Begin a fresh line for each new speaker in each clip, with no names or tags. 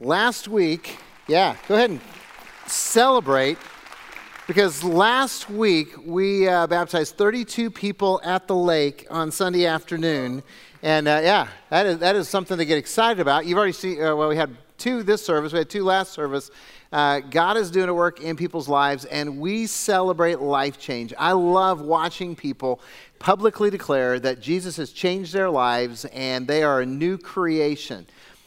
Last week, yeah, go ahead and celebrate because last week we uh, baptized 32 people at the lake on Sunday afternoon. And uh, yeah, that is, that is something to get excited about. You've already seen, uh, well, we had two this service, we had two last service. Uh, God is doing a work in people's lives, and we celebrate life change. I love watching people publicly declare that Jesus has changed their lives and they are a new creation.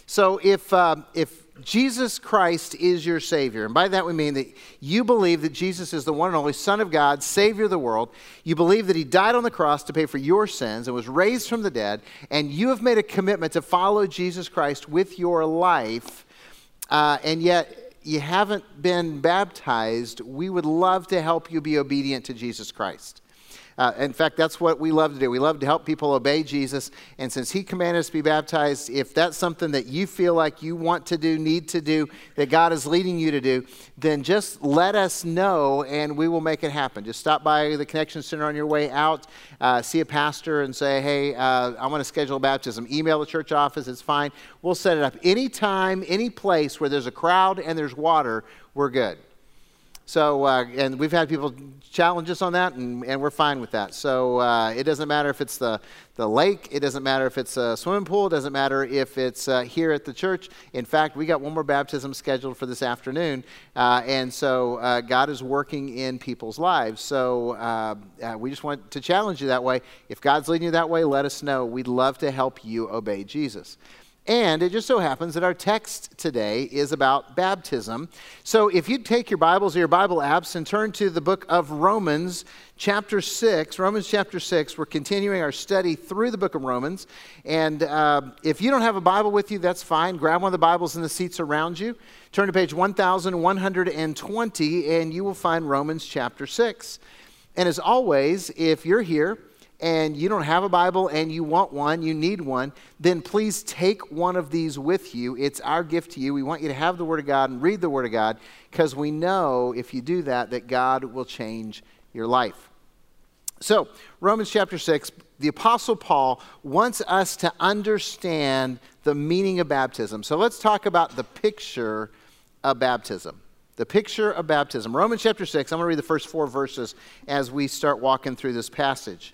So if, uh, if Jesus Christ is your Savior, and by that we mean that you believe that Jesus is the one and only Son of God, Savior of the world, you believe that He died on the cross to pay for your sins and was raised from the dead, and you have made a commitment to follow Jesus Christ with your life, uh, and yet you haven't been baptized, we would love to help you be obedient to Jesus Christ. Uh, in fact, that's what we love to do. We love to help people obey Jesus. And since He commanded us to be baptized, if that's something that you feel like you want to do, need to do, that God is leading you to do, then just let us know and we will make it happen. Just stop by the Connection Center on your way out, uh, see a pastor, and say, hey, uh, I want to schedule a baptism. Email the church office, it's fine. We'll set it up. Anytime, any place where there's a crowd and there's water, we're good. So, uh, and we've had people challenge us on that, and, and we're fine with that. So, uh, it doesn't matter if it's the, the lake, it doesn't matter if it's a swimming pool, it doesn't matter if it's uh, here at the church. In fact, we got one more baptism scheduled for this afternoon, uh, and so uh, God is working in people's lives. So, uh, we just want to challenge you that way. If God's leading you that way, let us know. We'd love to help you obey Jesus. And it just so happens that our text today is about baptism. So if you take your Bibles or your Bible apps and turn to the book of Romans, chapter 6, Romans chapter 6, we're continuing our study through the book of Romans. And uh, if you don't have a Bible with you, that's fine. Grab one of the Bibles in the seats around you. Turn to page 1120, and you will find Romans chapter 6. And as always, if you're here, and you don't have a Bible and you want one, you need one, then please take one of these with you. It's our gift to you. We want you to have the Word of God and read the Word of God because we know if you do that, that God will change your life. So, Romans chapter 6, the Apostle Paul wants us to understand the meaning of baptism. So, let's talk about the picture of baptism. The picture of baptism. Romans chapter 6, I'm going to read the first four verses as we start walking through this passage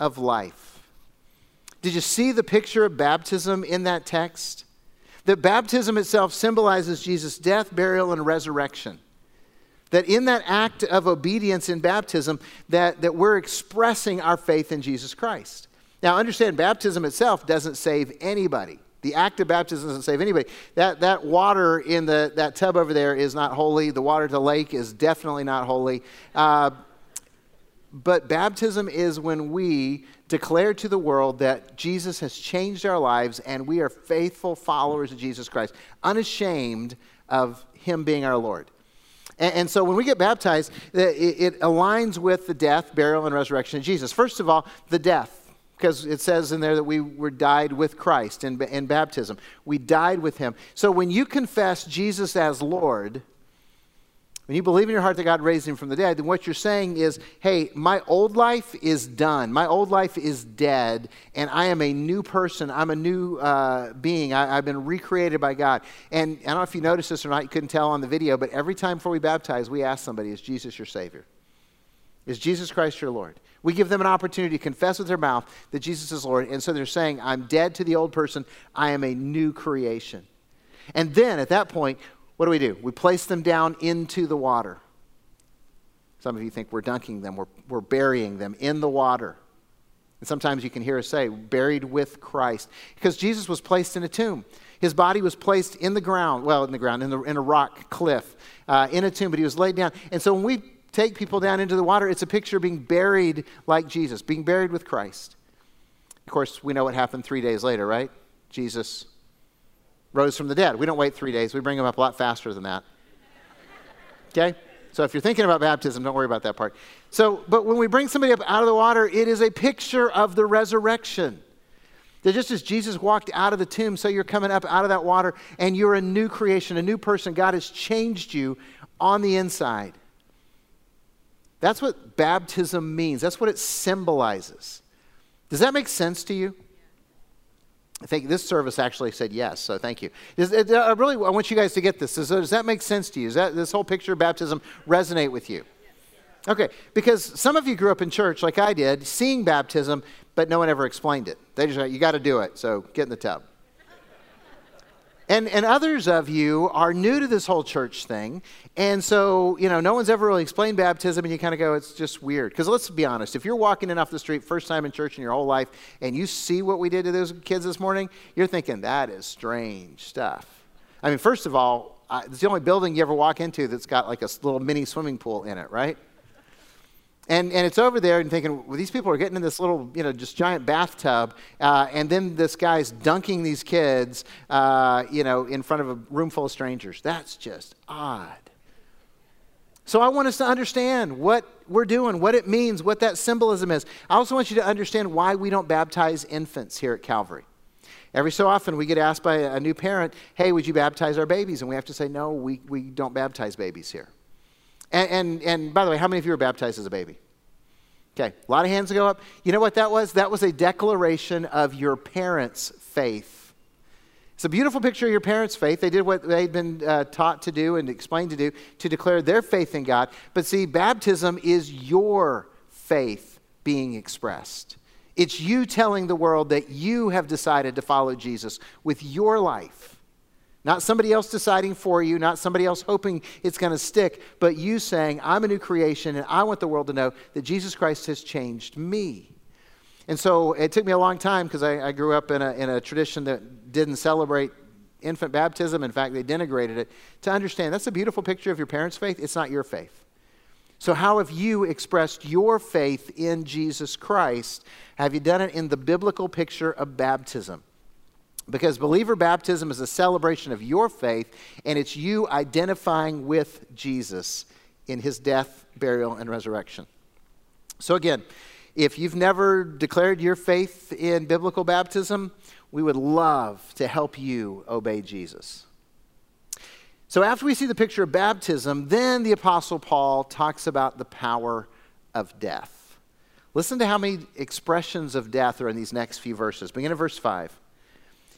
of life. Did you see the picture of baptism in that text? That baptism itself symbolizes Jesus' death, burial, and resurrection. That in that act of obedience in baptism, that, that we're expressing our faith in Jesus Christ. Now, understand, baptism itself doesn't save anybody. The act of baptism doesn't save anybody. That, that water in the, that tub over there is not holy. The water to the lake is definitely not holy. Uh, but baptism is when we declare to the world that Jesus has changed our lives and we are faithful followers of Jesus Christ, unashamed of Him being our Lord. And, so when we get baptized, it, aligns with the death, burial, and resurrection of Jesus. First of all, the death because it says in there that we were died with Christ in baptism. We died with him. So when you confess Jesus as Lord, when you believe in your heart that God raised him from the dead, then what you're saying is, hey, my old life is done. My old life is dead, and I am a new person. I'm a new uh, being. I, have been recreated by God. And I don't know if you noticed this or not, you couldn't tell on the video, but every time before we baptize, we ask somebody, is Jesus your Savior? Is Jesus Christ your Lord? We give them an opportunity to confess with their mouth that Jesus is Lord. And so they're saying, I'm dead to the old person. I am a new creation. And then at that point, what do we do? We place them down into the water. Some of you think we're dunking them, we're, we're burying them in the water. And sometimes you can hear us say, buried with Christ. Because Jesus was placed in a tomb. His body was placed in the ground, well, in the ground, in, the, in a rock cliff, uh, in a tomb, but he was laid down. And so when we take people down into the water, it's a picture of being buried like Jesus, being buried with Christ. Of course, we know what happened three days later, right? Jesus rose from the dead. We don't wait three days, we bring him up a lot faster than that. Okay? So if you're thinking about baptism, don't worry about that part. So, but when we bring somebody up out of the water, it is a picture of the resurrection. That just as Jesus walked out of the tomb, so you're coming up out of that water and you're a new creation, a new person. God has changed you on the inside. That's what baptism means, that's what it symbolizes. Does that make sense to you? I think this service actually said yes, so thank you. Is, I uh, really I want you guys to get this. Does, does that make sense to you? Does that, this whole picture of baptism resonate with you? Okay, because some of you grew up in church like I did, seeing baptism, but no one ever explained it. They just you got to do it, so get in the tub. And, and others of you are new to this whole church thing. And so, you know, no one's ever really explained baptism, and you kind of go, it's just weird. Because let's be honest, if you're walking in off the street, first time in church in your whole life, and you see what we did to those kids this morning, you're thinking, that is strange stuff. I mean, first of all, it's the only building you ever walk into that's got like a little mini swimming pool in it, right? And, and it's over there and thinking, well, these people are getting in this little, you know, just giant bathtub. Uh, and then this guy's dunking these kids, uh, you know, in front of a room full of strangers. That's just odd. So I want us to understand what we're doing, what it means, what that symbolism is. I also want you to understand why we don't baptize infants here at Calvary. Every so often we get asked by a new parent, hey, would you baptize our babies? And we have to say, no, we, we don't baptize babies here. And, and, and by the way, how many of you were baptized as a baby? Okay, a lot of hands go up. You know what that was? That was a declaration of your parents' faith. It's a beautiful picture of your parents' faith. They did what they'd been uh, taught to do and explained to do to declare their faith in God. But see, baptism is your faith being expressed. It's you telling the world that you have decided to follow Jesus with your life. Not somebody else deciding for you, not somebody else hoping it's going to stick, but you saying, I'm a new creation and I want the world to know that Jesus Christ has changed me. And so it took me a long time because I, I, grew up in a, in a tradition that didn't celebrate infant baptism. In fact, they denigrated it. To understand that's a beautiful picture of your parents' faith, it's not your faith. So, how have you expressed your faith in Jesus Christ? Have you done it in the biblical picture of baptism? Because believer baptism is a celebration of your faith, and it's you identifying with Jesus in his death, burial, and resurrection. So, again, if you've never declared your faith in biblical baptism, we would love to help you obey Jesus. So, after we see the picture of baptism, then the Apostle Paul talks about the power of death. Listen to how many expressions of death are in these next few verses. Begin at verse 5.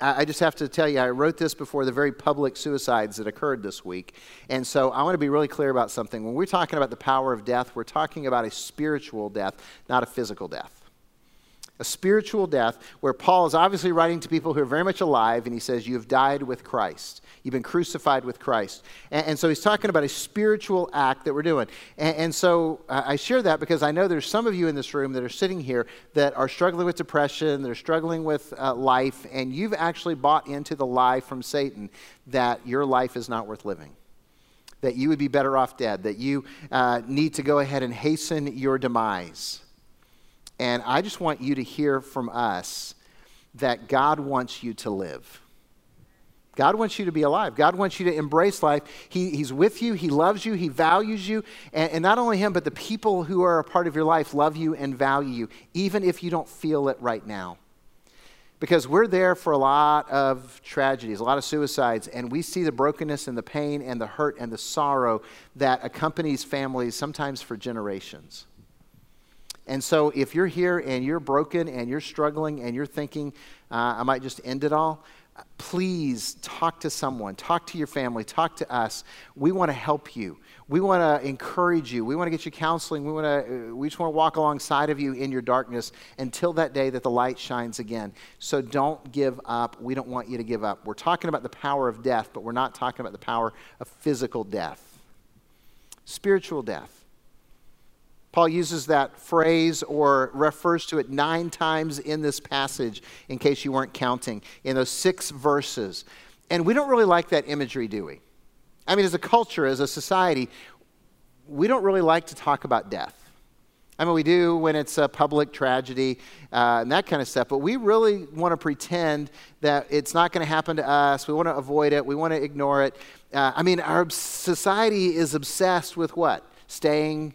I just have to tell you, I wrote this before the very public suicides that occurred this week. And so I want to be really clear about something. When we're talking about the power of death, we're talking about a spiritual death, not a physical death a spiritual death, where Paul is obviously writing to people who are very much alive, and he says, You have died with Christ. You've been crucified with Christ. And, and so he's talking about a spiritual act that we're doing. And, and so uh, I share that because I know there's some of you in this room that are sitting here that are struggling with depression, they're struggling with uh, life, and you've actually bought into the lie from Satan that your life is not worth living that you would be better off dead, that you uh, need to go ahead and hasten your demise. And I just want you to hear from us that God wants you to live. God wants you to be alive. God wants you to embrace life. He, he's with you. He loves you. He values you. And, and, not only Him, but the people who are a part of your life love you and value you, even if you don't feel it right now. Because we're there for a lot of tragedies, a lot of suicides, and we see the brokenness and the pain and the hurt and the sorrow that accompanies families sometimes for generations. And so if you're here and you're broken and you're struggling and you're thinking, uh, I might just end it all, please talk to someone, talk to your family, talk to us. We want to help you. We want to encourage you. We want to get you counseling. We, want to, uh, we just want to walk alongside of you in your darkness until that day that the light shines again. So don't give up. We don't want you to give up. We're talking about the power of death, but we're not talking about the power of physical death, spiritual death. Paul uses that phrase or refers to it nine times in this passage, in case you weren't counting, in those six verses. And we don't really like that imagery, do we? I mean, as a culture, as a society, we don't really like to talk about death. I mean, we do when it's a public tragedy uh, and that kind of stuff, but we really want to pretend that it's not going to happen to us. We want to avoid it. We want to ignore it. Uh, I mean, our society is obsessed with what? Staying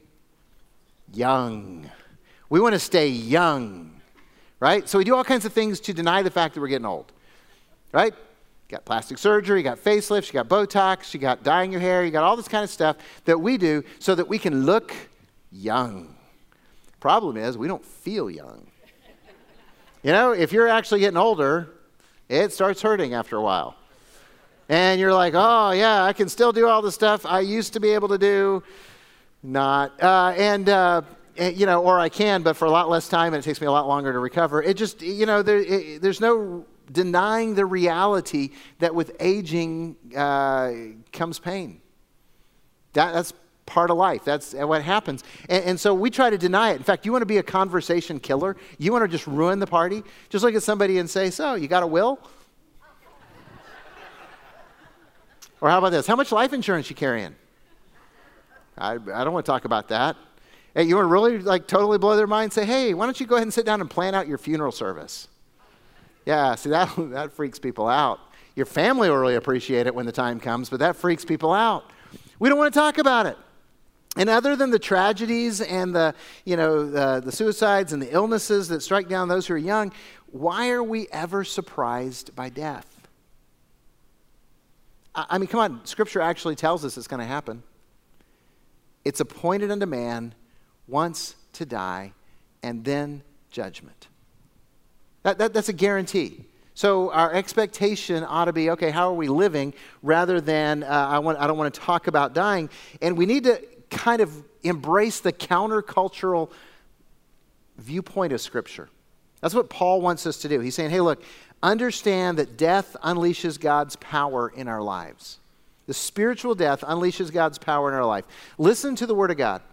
young. We want to stay young, right? So we do all kinds of things to deny the fact that we're getting old, right? You got plastic surgery, you got facelifts, you got Botox, you got dyeing your hair, you got all this kind of stuff that we do so that we can look young. Problem is, we don't feel young. You know, if you're actually getting older, it starts hurting after a while. And you're like, oh, yeah, I can still do all the stuff I used to be able to do not. Uh, and, uh, you know, or I can, but for a lot less time, and it takes me a lot longer to recover. It just, you know, there, it, there's no denying the reality that with aging uh, comes pain. That, that's part of life. That's what happens. And, and, so we try to deny it. In fact, you want to be a conversation killer? You want to just ruin the party? Just look at somebody and say, So, you got a will? or how about this? How much life insurance you carrying? I, I don't want to talk about that. Hey, you want to really like totally blow their mind? And say, hey, why don't you go ahead and sit down and plan out your funeral service? Yeah, see, that, that freaks people out. Your family will really appreciate it when the time comes, but that freaks people out. We don't want to talk about it. And other than the tragedies and the, you know, the, the suicides and the illnesses that strike down those who are young, why are we ever surprised by death? I mean, come on, Scripture actually tells us it's going to happen. It's appointed unto man once to die and then judgment. That, that, that's a guarantee. So our expectation ought to be okay, how are we living rather than uh, I, want, I don't want to talk about dying. And we need to kind of embrace the countercultural viewpoint of Scripture. That's what Paul wants us to do. He's saying, hey, look, understand that death unleashes God's power in our lives. The spiritual death unleashes God's power in our life. Listen to the Word of God.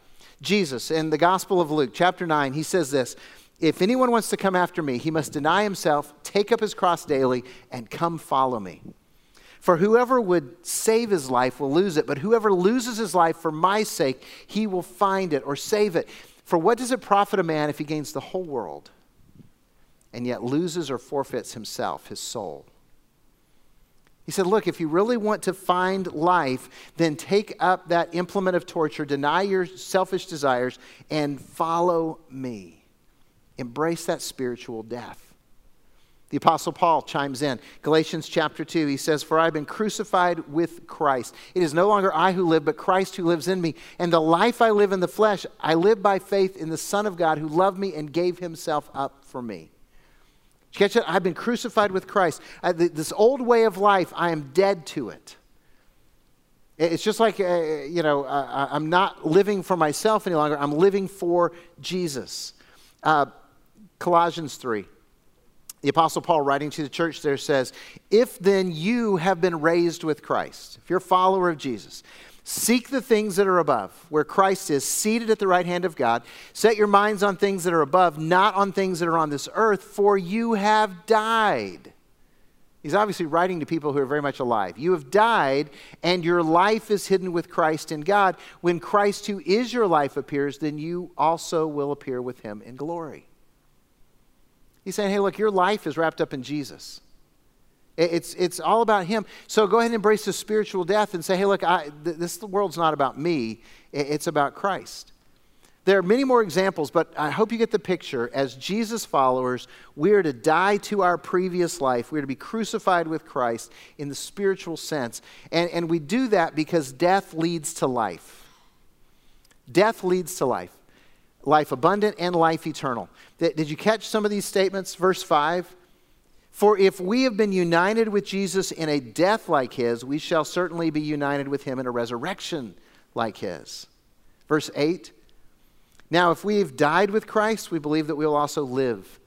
Jesus, in the Gospel of Luke, chapter 9, he says this If anyone wants to come after me, he must deny himself, take up his cross daily, and come follow me. For whoever would save his life will lose it, but whoever loses his life for my sake, he will find it or save it. For what does it profit a man if he gains the whole world and yet loses or forfeits himself, his soul? He said, Look, if you really want to find life, then take up that implement of torture, deny your selfish desires, and follow me. Embrace that spiritual death. The Apostle Paul chimes in. Galatians chapter 2, he says, For I have been crucified with Christ. It is no longer I who live, but Christ who lives in me. And the life I live in the flesh, I live by faith in the Son of God who loved me and gave himself up for me. Catch it? I've been crucified with Christ. I, this old way of life, I am dead to it. It's just like, uh, you know, uh, I'm not living for myself any longer. I'm living for Jesus. Uh, Colossians 3. The Apostle Paul, writing to the church there, says, If then you have been raised with Christ, if you're a follower of Jesus, Seek the things that are above, where Christ is seated at the right hand of God. Set your minds on things that are above, not on things that are on this earth, for you have died. He's obviously writing to people who are very much alive. You have died, and your life is hidden with Christ in God. When Christ, who is your life, appears, then you also will appear with him in glory. He's saying, hey, look, your life is wrapped up in Jesus. It's, it's all about Him. So go ahead and embrace the spiritual death and say, hey, look, I, th- this world's not about me, it's about Christ. There are many more examples, but I hope you get the picture. As Jesus followers, we are to die to our previous life. We are to be crucified with Christ in the spiritual sense. And, and we do that because death leads to life. Death leads to life. life abundant, and life eternal. Did you catch some of these statements? Verse 5 For if we have been united with Jesus in a death like his, we shall certainly be united with him in a resurrection like his. Verse 8 Now, if we have died with Christ, we believe that we will also live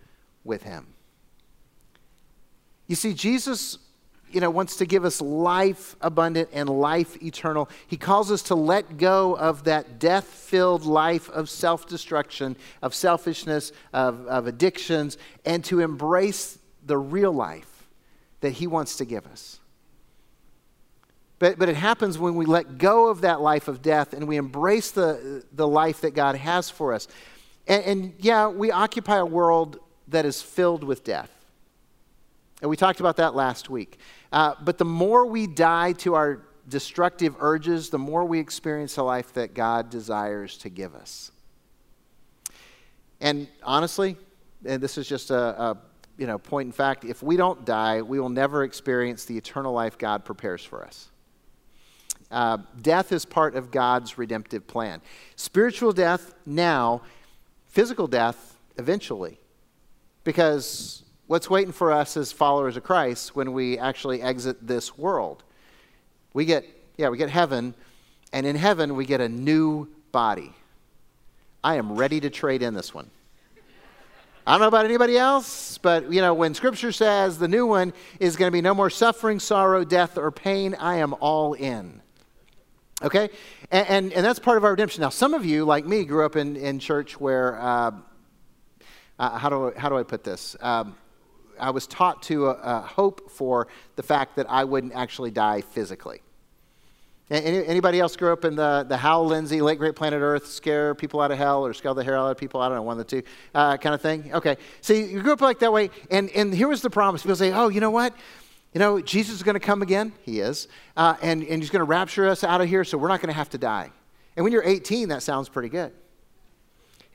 with him. You see, Jesus you know, wants to give us life abundant and life eternal. He calls us to let go of that death filled life of self destruction, of selfishness, of, of addictions, and to embrace the real life that He wants to give us. But, but it happens when we let go of that life of death and we embrace the, the life that God has for us. And, and yeah, we occupy a world that is filled with death. And we talked about that last week. Uh, but the more we die to our destructive urges, the more we experience the life that God desires to give us. And honestly, and this is just a, a you know, point in fact, if we don't die, we will never experience the eternal life God prepares for us. Uh, death is part of God's redemptive plan. Spiritual death now, physical death eventually. Because what's waiting for us as followers of Christ when we actually exit this world. We get, yeah, we get heaven, and in heaven we get a new body. I am ready to trade in this one. I don't know about anybody else, but you know, when scripture says the new one is going to be no more suffering, sorrow, death, or pain, I am all in. Okay? And, and, and that's part of our redemption. Now, some of you, like me, grew up in, in church where, uh, uh, how, do, how do I put this? Um, I was taught to uh, uh, hope for the fact that I wouldn't actually die physically. Any, anybody else grew up in the, the Hal Lindsey, Late Great Planet Earth, scare people out of hell or scare the hair out of people? I don't know, one of the two uh, kind of thing? Okay. See, you grew up like that way, and, and here was the promise. People say, oh, you know what? You know, Jesus is going to come again. He is. Uh, and, and he's going to rapture us out of here, so we're not going to have to die. And when you're 18, that sounds pretty good.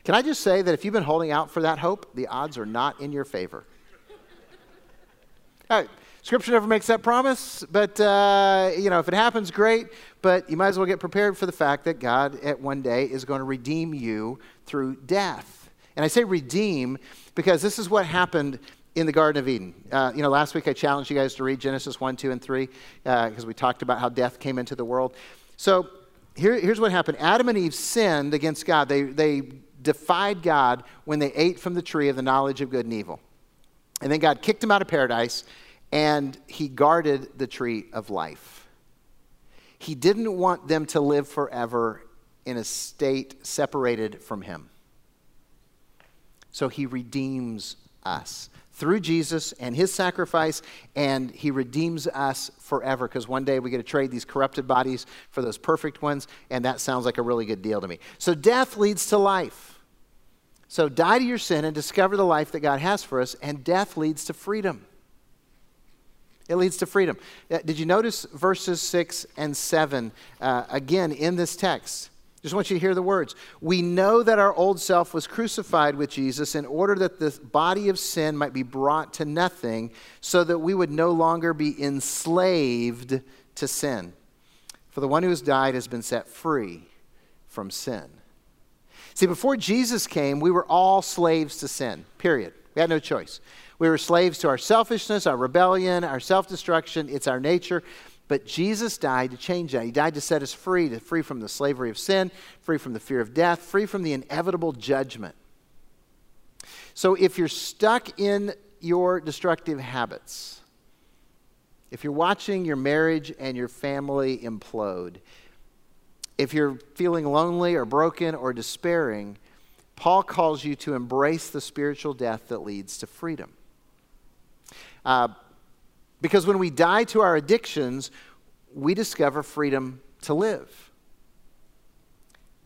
Can I just say that if you've been holding out for that hope, the odds are not in your favor. Right. Scripture never makes that promise, but uh, you know if it happens, great. But you might as well get prepared for the fact that God at one day is going to redeem you through death. And I say redeem because this is what happened in the Garden of Eden. Uh, you know, last week I challenged you guys to read Genesis 1, 2, and 3 because uh, we talked about how death came into the world. So here, here's what happened Adam and Eve sinned against God. They, they defied God when they ate from the tree of the knowledge of good and evil. And then God kicked them out of paradise and he guarded the tree of life. He didn't want them to live forever in a state separated from him. So he redeems us through Jesus and his sacrifice, and he redeems us forever because one day we get to trade these corrupted bodies for those perfect ones, and that sounds like a really good deal to me. So death leads to life. So die to your sin and discover the life that God has for us, and death leads to freedom. It leads to freedom. Uh, did you notice verses 6 and 7 uh, again in this text? Just want you to hear the words. We know that our old self was crucified with Jesus in order that the body of sin might be brought to nothing, so that we would no longer be enslaved to sin. For the one who has died has been set free from sin. See, before Jesus came, we were all slaves to sin, period. We had no choice. We were slaves to our selfishness, our rebellion, our self destruction. It's our nature. But Jesus died to change that. He died to set us free, to free from the slavery of sin, free from the fear of death, free from the inevitable judgment. So if you're stuck in your destructive habits, if you're watching your marriage and your family implode, if you're feeling lonely or broken or despairing, Paul calls you to embrace the spiritual death that leads to freedom. Uh, because when we die to our addictions, we discover freedom to live.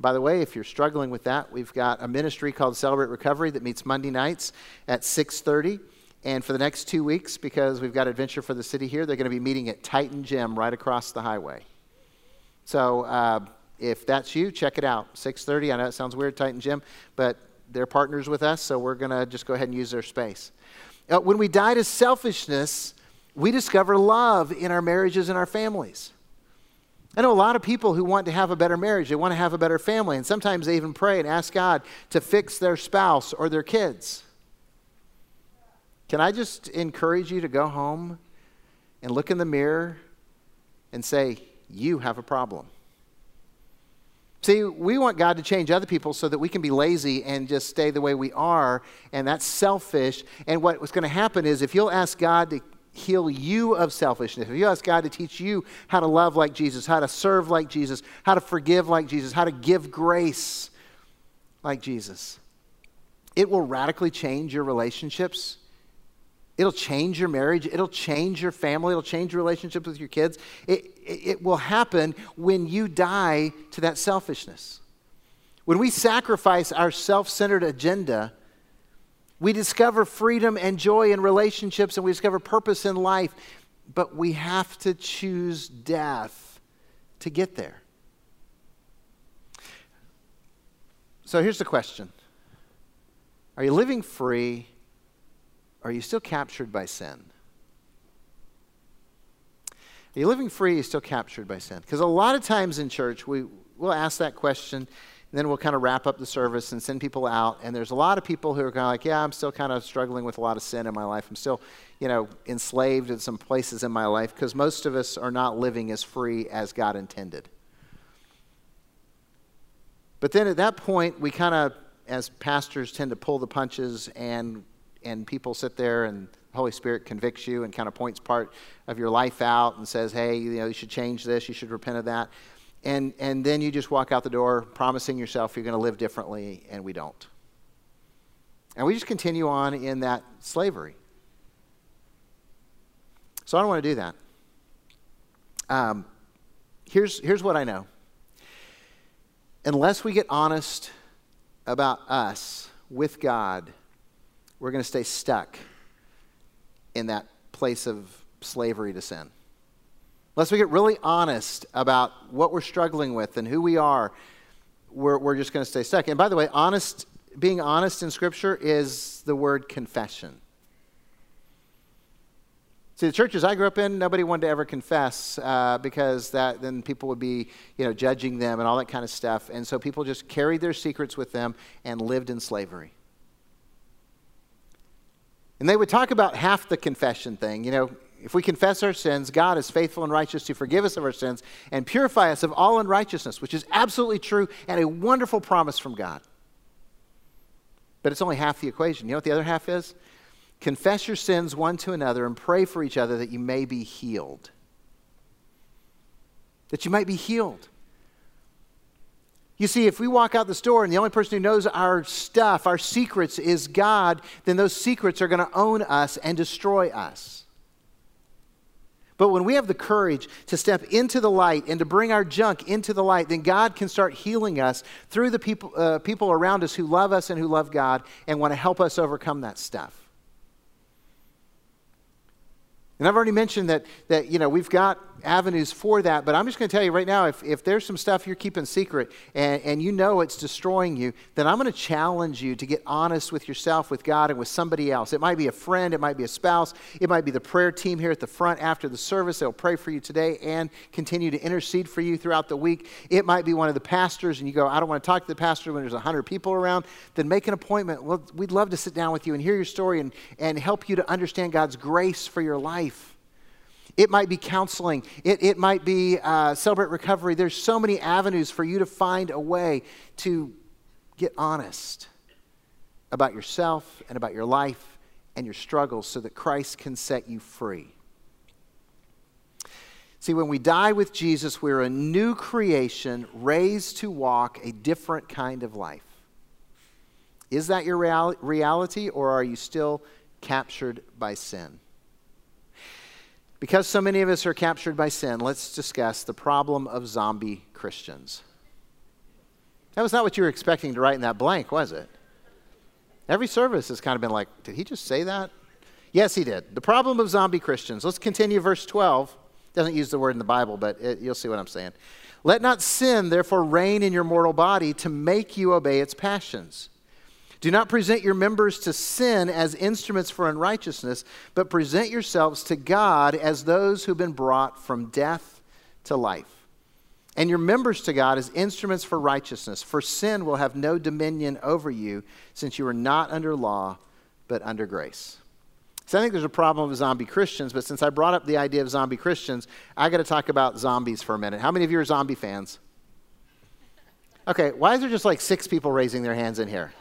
By the way, if you're struggling with that, we've got a ministry called Celebrate Recovery that meets Monday nights at 6:30. And for the next two weeks, because we've got Adventure for the City here, they're going to be meeting at Titan Gym right across the highway. So uh, if that's you, check it out. 6:30. I know it sounds weird, Titan Gym, but they're partners with us, so we're going to just go ahead and use their space. Uh, when we die to selfishness, we discover love in our marriages and our families. I know a lot of people who want to have a better marriage, they want to have a better family, and sometimes they even pray and ask God to fix their spouse or their kids. Can I just encourage you to go home and look in the mirror and say, You have a problem? See, we want God to change other people so that we can be lazy and just stay the way we are, and that's selfish. And what's going to happen is if you'll ask God to heal you of selfishness, if you ask God to teach you how to love like Jesus, how to serve like Jesus, how to forgive like Jesus, how to give grace like Jesus, it will radically change your relationships It'll change your marriage. It'll change your family. It'll change your relationships with your kids. It, it, it, will happen when you die to that selfishness. When we sacrifice our self centered agenda, we discover freedom and joy in relationships and we discover purpose in life, but we have to choose death to get there. So here's the question Are you living free? Are you still captured by sin? Are you living free? Are you still captured by sin? Because a lot of times in church, we we'll ask that question, and then we'll kind of wrap up the service and send people out. And there's a lot of people who are kind of like, yeah, I'm still kind of struggling with a lot of sin in my life. I'm still, you know, enslaved in some places in my life because most of us are not living as free as God intended. But then at that point, we kind of, as pastors, tend to pull the punches and and people sit there and the Holy Spirit convicts you and kind of points part of your life out and says, hey, you know, you should change this, you should repent of that. And, and then you just walk out the door promising yourself you're going to live differently, and we don't. And we just continue on in that slavery. So I don't want to do that. Um, here's, here's what I know unless we get honest about us with God, we're going to stay stuck in that place of slavery to sin. Unless we get really honest about what we're struggling with and who we are, we're, we're just going to stay stuck. And by the way, honest, being honest in Scripture is the word confession. See, the churches I grew up in, nobody wanted to ever confess uh, because that then people would be, you know, judging them and all that kind of stuff. And so people just carried their secrets with them and lived in slavery. And they would talk about half the confession thing. You know, if we confess our sins, God is faithful and righteous to forgive us of our sins and purify us of all unrighteousness, which is absolutely true and a wonderful promise from God. But it's only half the equation. You know what the other half is? Confess your sins one to another and pray for each other that you may be healed. That you might be healed. You see, if we walk out the store and the only person who knows our stuff, our secrets, is God, then those secrets are going to own us and destroy us. But when we have the courage to step into the light and to bring our junk into the light, then God can start healing us through the people, uh, people around us who love us and who love God and want to help us overcome that stuff. And I've already mentioned that, that you know, we've got avenues for that, but I'm just going to tell you right now if, if there's some stuff you're keeping secret and, and you know it's destroying you, then I'm going to challenge you to get honest with yourself, with God, and with somebody else. It might be a friend, it might be a spouse, it might be the prayer team here at the front after the service. They'll pray for you today and continue to intercede for you throughout the week. It might be one of the pastors, and you go, I don't want to talk to the pastor when there's 100 people around. Then make an appointment. Well, we'd love to sit down with you and hear your story and, and help you to understand God's grace for your life. It might be counseling. It, it might be uh, Celebrate Recovery. There's so many avenues for you to find a way to get honest about yourself and about your life and your struggles so that Christ can set you free. See, when we die with Jesus, we're a new creation raised to walk a different kind of life. Is that your real- reality, or are you still captured by sin? Because so many of us are captured by sin, let's discuss the problem of zombie Christians. That was not what you were expecting to write in that blank, was it? Every service has kind of been like, did he just say that? Yes, he did. The problem of zombie Christians. Let's continue verse 12. Doesn't use the word in the Bible, but it, you'll see what I'm saying. Let not sin, therefore, reign in your mortal body to make you obey its passions. Do not present your members to sin as instruments for unrighteousness, but present yourselves to God as those who've been brought from death to life. and your members to God as instruments for righteousness. For sin will have no dominion over you, since you are not under law, but under grace. So I think there's a problem with zombie Christians, but since I brought up the idea of zombie Christians, I got to talk about zombies for a minute. How many of you are zombie fans? Okay, why is there just like six people raising their hands in here?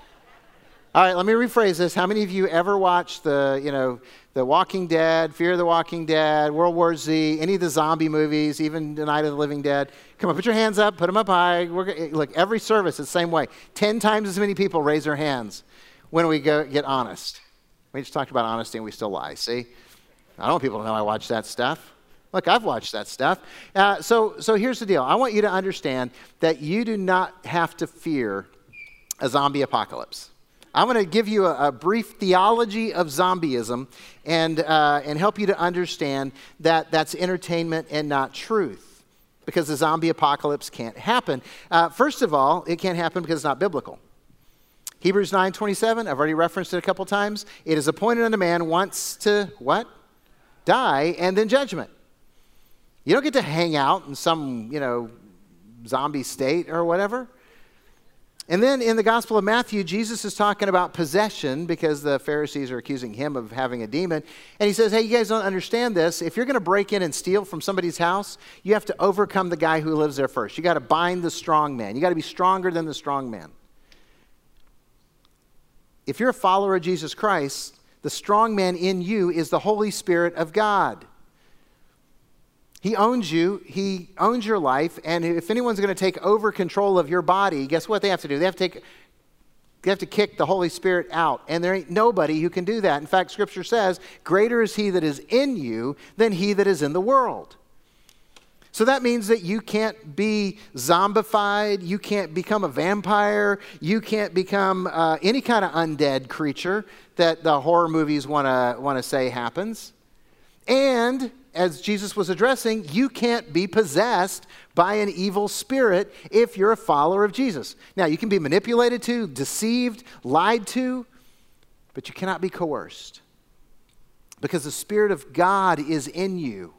All right, let me rephrase this. How many of you ever watched the, you know, The Walking Dead, Fear of the Walking Dead, World War Z, any of the zombie movies, even The Night of the Living Dead? Come on, put your hands up, put them up high. We're, look, every service is the same way. Ten times as many people raise their hands when we go get honest. We just talked about honesty and we still lie. See? I don't want people to know I watch that stuff. Look, I've watched that stuff. Uh, so, so here's the deal I want you to understand that you do not have to fear a zombie apocalypse. I'm going to give you a, a, brief theology of zombieism and, uh, and help you to understand that that's entertainment and not truth because the zombie apocalypse can't happen. Uh, first of all, it can't happen because it's not biblical. Hebrews 9:27, I've already referenced it a couple times. It is appointed unto man once to what? Die and then judgment. You don't get to hang out in some, you know, zombie state or whatever. And then in the Gospel of Matthew, Jesus is talking about possession because the Pharisees are accusing him of having a demon. And he says, Hey, you guys don't understand this. If you're going to break in and steal from somebody's house, you have to overcome the guy who lives there first. You got to bind the strong man. You got to be stronger than the strong man if you're a follower of Jesus Christ, the strong man in you is the Holy Spirit of God. He owns you, He owns your life, and if anyone's going to take over control of your body, guess what they have to do? They have to take they have to kick the Holy Spirit out. And there ain't nobody who can do that. In fact, Scripture says, Greater is He that is in you than He that is in the world. So that means that you can't be zombified, you can't become a vampire, you can't become uh, any kind of undead creature that the horror movies want to want to say happens. And as Jesus was addressing, you can't be possessed by an evil spirit if you're a follower of Jesus. Now, you can be manipulated to, deceived, lied to, but you cannot be coerced because the Spirit of God is in you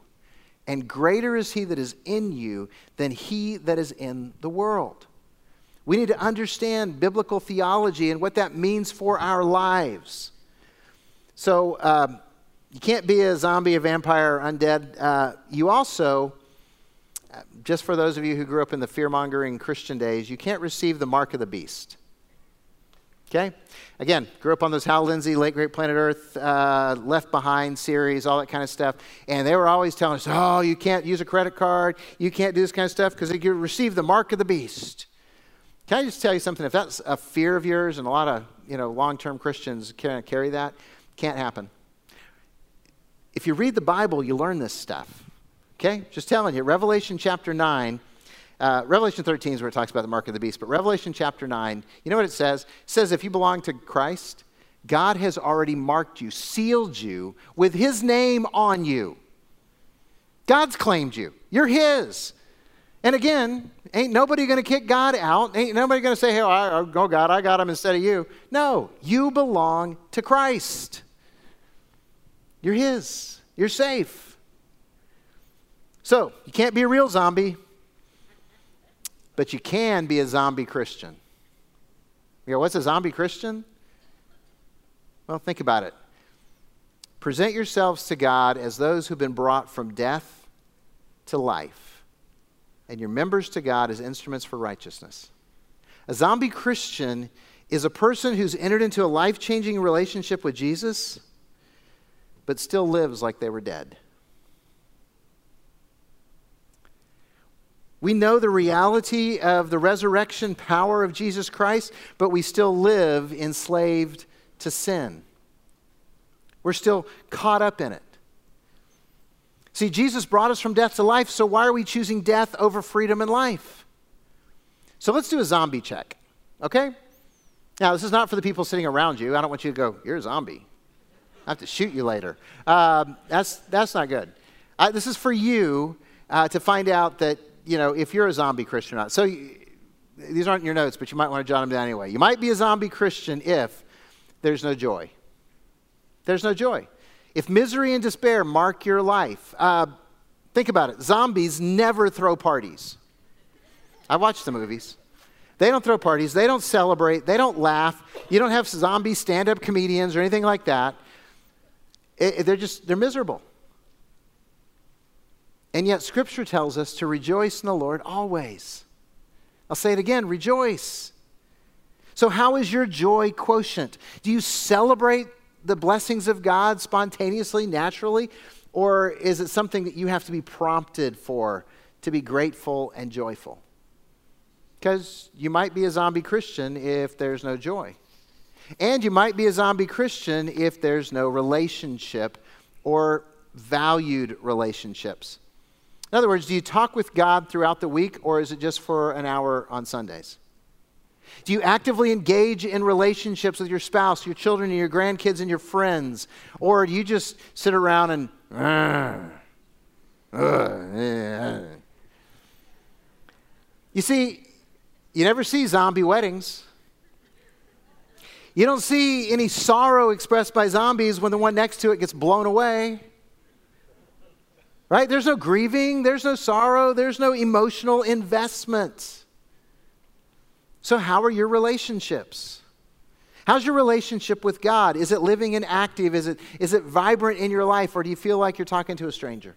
and greater is he that is in you than he that is in the world. We need to understand biblical theology and what that means for our lives. So, um, you can't be a zombie, a vampire, or undead. Uh, you also, just for those of you who grew up in the fear mongering Christian days, you can't receive the mark of the beast. Okay? Again, grew up on those Hal Lindsey, Late Great Planet Earth, uh, Left Behind series, all that kind of stuff. And they were always telling us, oh, you can't use a credit card, you can't do this kind of stuff because you receive the mark of the beast. Can I just tell you something? If that's a fear of yours, and a lot of you know long-term Christians carry that, can't happen. If you read the Bible, you learn this stuff. Okay? Just telling you, Revelation chapter 9 uh, Revelation 13 is where it talks about the mark of the beast, but Revelation chapter 9, you know what it says? It says if you belong to Christ, God has already marked you, sealed you with his name on you. God's claimed you. You're his. And again, ain't nobody going to kick God out. Ain't nobody going to say, hey, oh, oh, God, I got him instead of you. No, you belong to Christ. You're his. You're safe. So, you can't be a real zombie but you can be a zombie Christian. You go, what's a zombie Christian? Well, think about it. Present yourselves to God as those who've been brought from death to life, and your members to God as instruments for righteousness. A zombie Christian is a person who's entered into a life changing relationship with Jesus, but still lives like they were dead. We know the reality of the resurrection power of Jesus Christ, but we still live enslaved to sin. We're still caught up in it. See, Jesus brought us from death to life, so why are we choosing death over freedom and life? So let's do a zombie check, okay? Now, this is not for the people sitting around you. I don't want you to go, you're a zombie. I have to shoot you later. Um, that's, that's not good. This is for you uh, to find out that you know, if you're a zombie Christian or not. So you, these aren't your notes, but you might want to jot them down anyway. You might be a zombie Christian if there's no joy. There's no joy. If misery and despair mark your life, uh, think about it. Zombies never throw parties, I watch the movies. They don't throw parties, they don't celebrate, they don't laugh. You don't have zombie stand up comedians or anything like that. It, they're just, they're miserable. And yet, Scripture tells us to rejoice in the Lord always. I'll say it again rejoice. So, how is your joy quotient? Do you celebrate the blessings of God spontaneously, naturally? Or is it something that you have to be prompted for to be grateful and joyful? Because you might be a zombie Christian if there's no joy. And you might be a zombie Christian if there's no relationship or valued relationships. In other words, do you talk with God throughout the week or is it just for an hour on Sundays? Do you actively engage in relationships with your spouse, your children, and your grandkids, and your friends? Or do you just sit around and. Uh, uh, you see, you never see zombie weddings. You don't see any sorrow expressed by zombies when the one next to it gets blown away. Right? There's no grieving, there's no sorrow, there's no emotional investment. So, how are your relationships? How's your relationship with God? Is it living and active? Is it, is it vibrant in your life, or do you feel like you're talking to a stranger?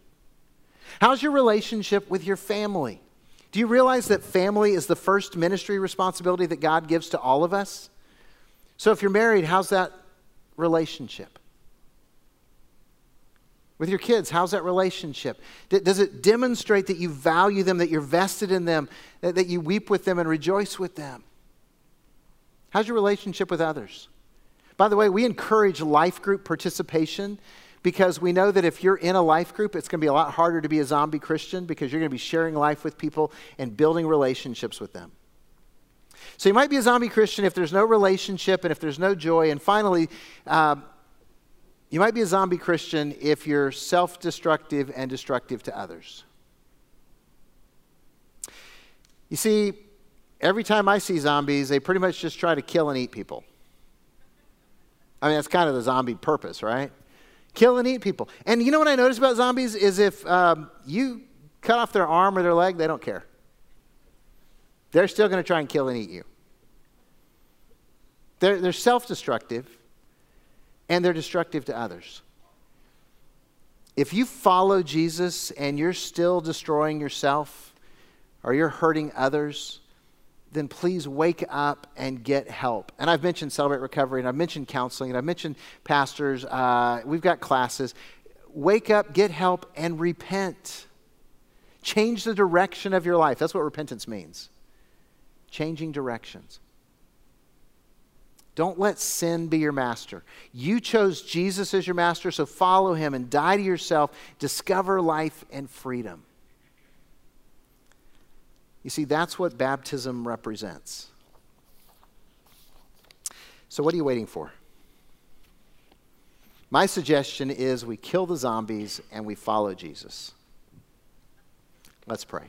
How's your relationship with your family? Do you realize that family is the first ministry responsibility that God gives to all of us? So, if you're married, how's that relationship? With your kids, how's that relationship? Does it demonstrate that you value them, that you're vested in them, that you weep with them and rejoice with them? How's your relationship with others? By the way, we encourage life group participation because we know that if you're in a life group, it's going to be a lot harder to be a zombie Christian because you're going to be sharing life with people and building relationships with them. So you might be a zombie Christian if there's no relationship and if there's no joy. And finally, um, you might be a zombie Christian if you're self destructive and destructive to others. You see, every time I see zombies, they pretty much just try to kill and eat people. I mean, that's kind of the zombie purpose, right? Kill and eat people. And you know what I notice about zombies is if um, you cut off their arm or their leg, they don't care. They're still going to try and kill and eat you. They're, they're self destructive and they're destructive to others. If you follow Jesus and you're still destroying yourself or you're hurting others, then please wake up and get help. And I've mentioned Celebrate Recovery, and I've mentioned counseling, and I've mentioned pastors. Uh, we've got classes. Wake up, get help, and repent. Change the direction of your life. That's what repentance means changing directions. Don't let sin be your master. You chose Jesus as your master, so follow him and die to yourself. Discover life and freedom. You see, that's what baptism represents. So, what are you waiting for? My suggestion is we kill the zombies and we follow Jesus. Let's pray.